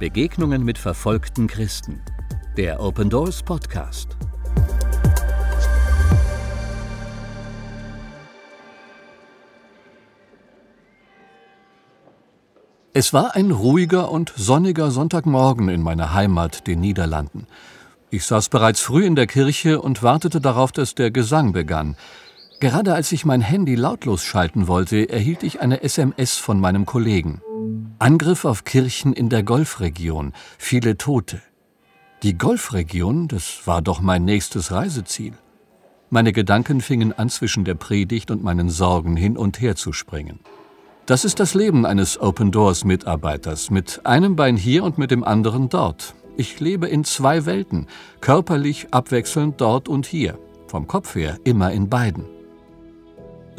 Begegnungen mit verfolgten Christen. Der Open Doors Podcast. Es war ein ruhiger und sonniger Sonntagmorgen in meiner Heimat, den Niederlanden. Ich saß bereits früh in der Kirche und wartete darauf, dass der Gesang begann. Gerade als ich mein Handy lautlos schalten wollte, erhielt ich eine SMS von meinem Kollegen. Angriff auf Kirchen in der Golfregion, viele Tote. Die Golfregion, das war doch mein nächstes Reiseziel. Meine Gedanken fingen an, zwischen der Predigt und meinen Sorgen hin und her zu springen. Das ist das Leben eines Open Doors Mitarbeiters, mit einem Bein hier und mit dem anderen dort. Ich lebe in zwei Welten, körperlich abwechselnd dort und hier, vom Kopf her immer in beiden.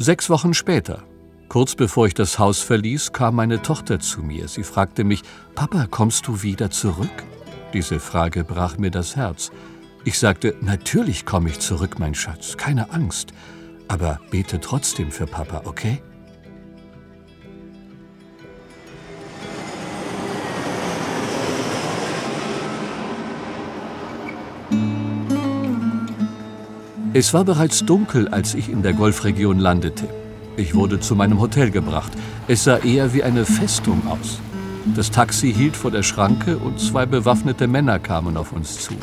Sechs Wochen später, kurz bevor ich das Haus verließ, kam meine Tochter zu mir. Sie fragte mich, Papa, kommst du wieder zurück? Diese Frage brach mir das Herz. Ich sagte, natürlich komme ich zurück, mein Schatz, keine Angst. Aber bete trotzdem für Papa, okay? Es war bereits dunkel, als ich in der Golfregion landete. Ich wurde zu meinem Hotel gebracht. Es sah eher wie eine Festung aus. Das Taxi hielt vor der Schranke und zwei bewaffnete Männer kamen auf uns zu.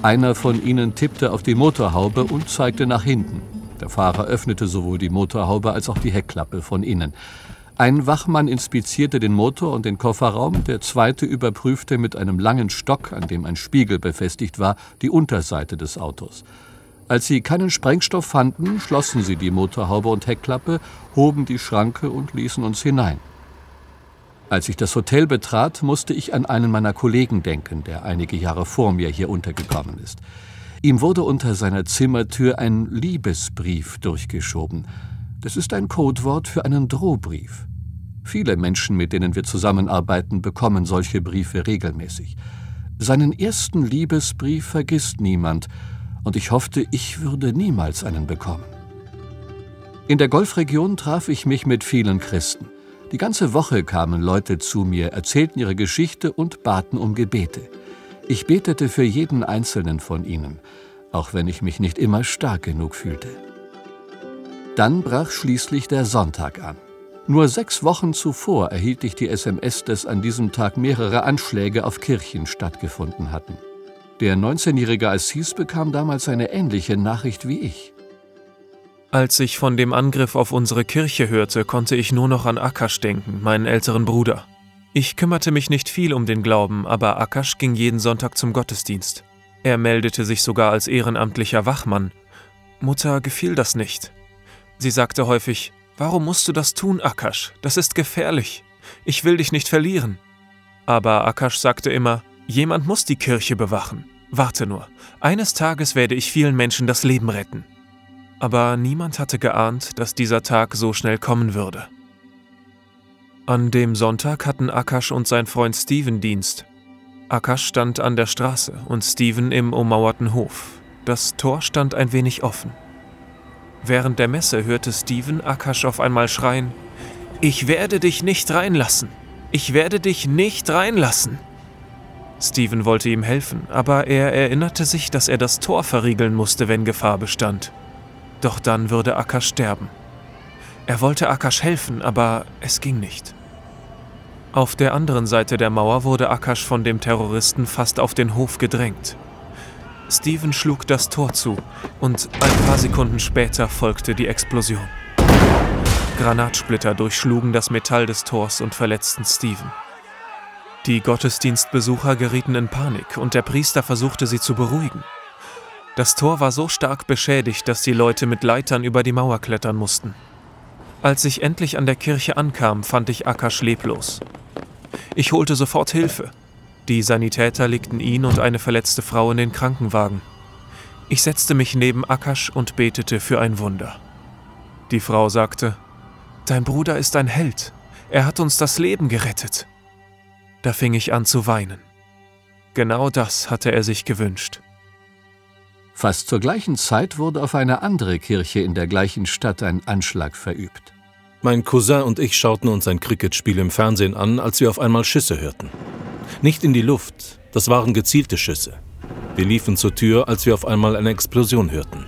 Einer von ihnen tippte auf die Motorhaube und zeigte nach hinten. Der Fahrer öffnete sowohl die Motorhaube als auch die Heckklappe von innen. Ein Wachmann inspizierte den Motor und den Kofferraum, der zweite überprüfte mit einem langen Stock, an dem ein Spiegel befestigt war, die Unterseite des Autos. Als sie keinen Sprengstoff fanden, schlossen sie die Motorhaube und Heckklappe, hoben die Schranke und ließen uns hinein. Als ich das Hotel betrat, musste ich an einen meiner Kollegen denken, der einige Jahre vor mir hier untergekommen ist. Ihm wurde unter seiner Zimmertür ein Liebesbrief durchgeschoben. Das ist ein Codewort für einen Drohbrief. Viele Menschen, mit denen wir zusammenarbeiten, bekommen solche Briefe regelmäßig. Seinen ersten Liebesbrief vergisst niemand, und ich hoffte, ich würde niemals einen bekommen. In der Golfregion traf ich mich mit vielen Christen. Die ganze Woche kamen Leute zu mir, erzählten ihre Geschichte und baten um Gebete. Ich betete für jeden einzelnen von ihnen, auch wenn ich mich nicht immer stark genug fühlte. Dann brach schließlich der Sonntag an. Nur sechs Wochen zuvor erhielt ich die SMS, dass an diesem Tag mehrere Anschläge auf Kirchen stattgefunden hatten. Der 19-jährige Assis bekam damals eine ähnliche Nachricht wie ich. Als ich von dem Angriff auf unsere Kirche hörte, konnte ich nur noch an Akash denken, meinen älteren Bruder. Ich kümmerte mich nicht viel um den Glauben, aber Akash ging jeden Sonntag zum Gottesdienst. Er meldete sich sogar als ehrenamtlicher Wachmann. Mutter gefiel das nicht. Sie sagte häufig, Warum musst du das tun, Akash? Das ist gefährlich. Ich will dich nicht verlieren. Aber Akash sagte immer, Jemand muss die Kirche bewachen. Warte nur, eines Tages werde ich vielen Menschen das Leben retten. Aber niemand hatte geahnt, dass dieser Tag so schnell kommen würde. An dem Sonntag hatten Akash und sein Freund Steven Dienst. Akash stand an der Straße und Steven im ummauerten Hof. Das Tor stand ein wenig offen. Während der Messe hörte Steven Akash auf einmal schreien: Ich werde dich nicht reinlassen! Ich werde dich nicht reinlassen! Steven wollte ihm helfen, aber er erinnerte sich, dass er das Tor verriegeln musste, wenn Gefahr bestand. Doch dann würde Akash sterben. Er wollte Akash helfen, aber es ging nicht. Auf der anderen Seite der Mauer wurde Akash von dem Terroristen fast auf den Hof gedrängt. Steven schlug das Tor zu und ein paar Sekunden später folgte die Explosion. Granatsplitter durchschlugen das Metall des Tors und verletzten Steven. Die Gottesdienstbesucher gerieten in Panik und der Priester versuchte sie zu beruhigen. Das Tor war so stark beschädigt, dass die Leute mit Leitern über die Mauer klettern mussten. Als ich endlich an der Kirche ankam, fand ich Akash leblos. Ich holte sofort Hilfe. Die Sanitäter legten ihn und eine verletzte Frau in den Krankenwagen. Ich setzte mich neben Akash und betete für ein Wunder. Die Frau sagte, Dein Bruder ist ein Held. Er hat uns das Leben gerettet. Da fing ich an zu weinen. Genau das hatte er sich gewünscht. Fast zur gleichen Zeit wurde auf eine andere Kirche in der gleichen Stadt ein Anschlag verübt. Mein Cousin und ich schauten uns ein Cricketspiel im Fernsehen an, als wir auf einmal Schüsse hörten. Nicht in die Luft, das waren gezielte Schüsse. Wir liefen zur Tür, als wir auf einmal eine Explosion hörten.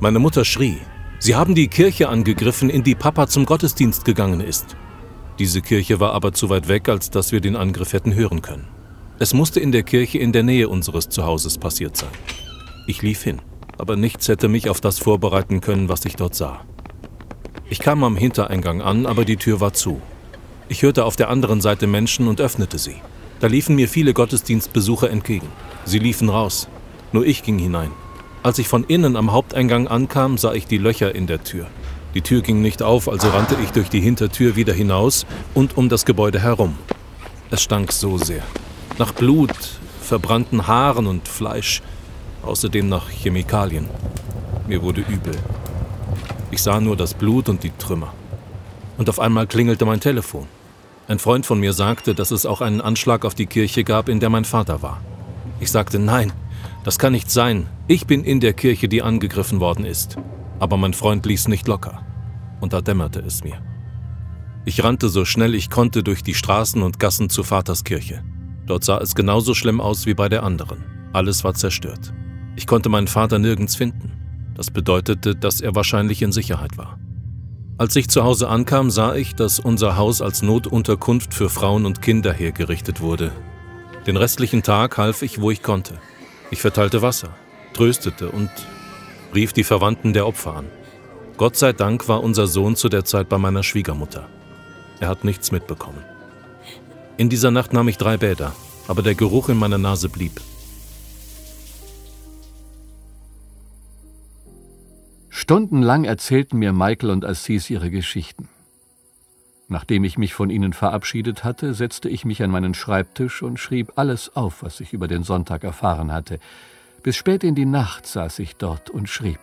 Meine Mutter schrie, Sie haben die Kirche angegriffen, in die Papa zum Gottesdienst gegangen ist. Diese Kirche war aber zu weit weg, als dass wir den Angriff hätten hören können. Es musste in der Kirche in der Nähe unseres Zuhauses passiert sein. Ich lief hin, aber nichts hätte mich auf das vorbereiten können, was ich dort sah. Ich kam am Hintereingang an, aber die Tür war zu. Ich hörte auf der anderen Seite Menschen und öffnete sie. Da liefen mir viele Gottesdienstbesucher entgegen. Sie liefen raus. Nur ich ging hinein. Als ich von innen am Haupteingang ankam, sah ich die Löcher in der Tür. Die Tür ging nicht auf, also rannte ich durch die Hintertür wieder hinaus und um das Gebäude herum. Es stank so sehr. Nach Blut, verbrannten Haaren und Fleisch. Außerdem nach Chemikalien. Mir wurde übel. Ich sah nur das Blut und die Trümmer. Und auf einmal klingelte mein Telefon. Ein Freund von mir sagte, dass es auch einen Anschlag auf die Kirche gab, in der mein Vater war. Ich sagte, nein, das kann nicht sein. Ich bin in der Kirche, die angegriffen worden ist. Aber mein Freund ließ nicht locker. Und da dämmerte es mir. Ich rannte so schnell ich konnte durch die Straßen und Gassen zu Vaters Kirche. Dort sah es genauso schlimm aus wie bei der anderen. Alles war zerstört. Ich konnte meinen Vater nirgends finden. Das bedeutete, dass er wahrscheinlich in Sicherheit war. Als ich zu Hause ankam, sah ich, dass unser Haus als Notunterkunft für Frauen und Kinder hergerichtet wurde. Den restlichen Tag half ich, wo ich konnte. Ich verteilte Wasser, tröstete und rief die Verwandten der Opfer an. Gott sei Dank war unser Sohn zu der Zeit bei meiner Schwiegermutter. Er hat nichts mitbekommen. In dieser Nacht nahm ich drei Bäder, aber der Geruch in meiner Nase blieb. Stundenlang erzählten mir Michael und Assis ihre Geschichten. Nachdem ich mich von ihnen verabschiedet hatte, setzte ich mich an meinen Schreibtisch und schrieb alles auf, was ich über den Sonntag erfahren hatte. Bis spät in die Nacht saß ich dort und schrieb.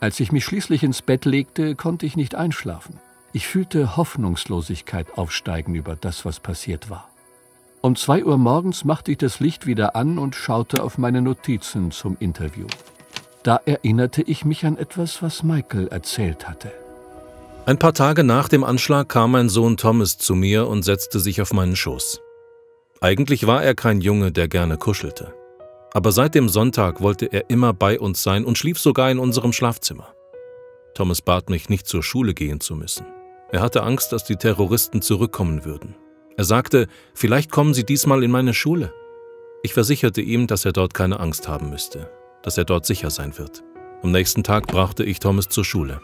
Als ich mich schließlich ins Bett legte, konnte ich nicht einschlafen. Ich fühlte Hoffnungslosigkeit aufsteigen über das, was passiert war. Um zwei Uhr morgens machte ich das Licht wieder an und schaute auf meine Notizen zum Interview. Da erinnerte ich mich an etwas, was Michael erzählt hatte. Ein paar Tage nach dem Anschlag kam mein Sohn Thomas zu mir und setzte sich auf meinen Schoß. Eigentlich war er kein Junge, der gerne kuschelte. Aber seit dem Sonntag wollte er immer bei uns sein und schlief sogar in unserem Schlafzimmer. Thomas bat mich, nicht zur Schule gehen zu müssen. Er hatte Angst, dass die Terroristen zurückkommen würden. Er sagte, vielleicht kommen sie diesmal in meine Schule. Ich versicherte ihm, dass er dort keine Angst haben müsste dass er dort sicher sein wird. Am nächsten Tag brachte ich Thomas zur Schule.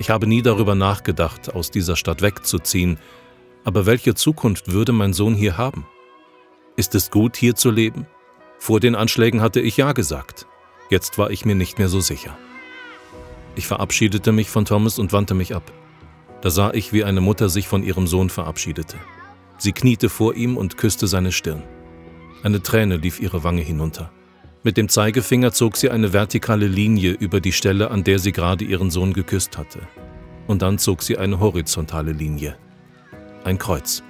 Ich habe nie darüber nachgedacht, aus dieser Stadt wegzuziehen, aber welche Zukunft würde mein Sohn hier haben? Ist es gut, hier zu leben? Vor den Anschlägen hatte ich ja gesagt. Jetzt war ich mir nicht mehr so sicher. Ich verabschiedete mich von Thomas und wandte mich ab. Da sah ich, wie eine Mutter sich von ihrem Sohn verabschiedete. Sie kniete vor ihm und küsste seine Stirn. Eine Träne lief ihre Wange hinunter. Mit dem Zeigefinger zog sie eine vertikale Linie über die Stelle, an der sie gerade ihren Sohn geküsst hatte. Und dann zog sie eine horizontale Linie. Ein Kreuz.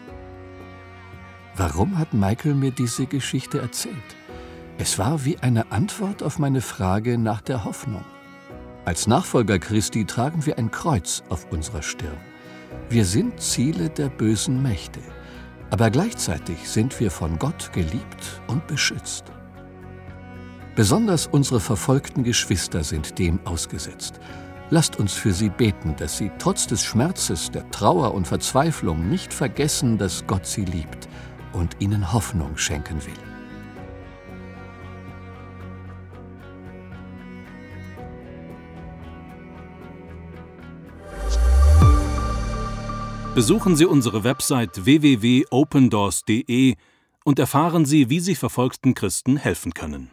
Warum hat Michael mir diese Geschichte erzählt? Es war wie eine Antwort auf meine Frage nach der Hoffnung. Als Nachfolger Christi tragen wir ein Kreuz auf unserer Stirn. Wir sind Ziele der bösen Mächte, aber gleichzeitig sind wir von Gott geliebt und beschützt. Besonders unsere verfolgten Geschwister sind dem ausgesetzt. Lasst uns für sie beten, dass sie trotz des Schmerzes, der Trauer und Verzweiflung nicht vergessen, dass Gott sie liebt und ihnen Hoffnung schenken will. Besuchen Sie unsere Website www.opendoors.de und erfahren Sie, wie Sie verfolgten Christen helfen können.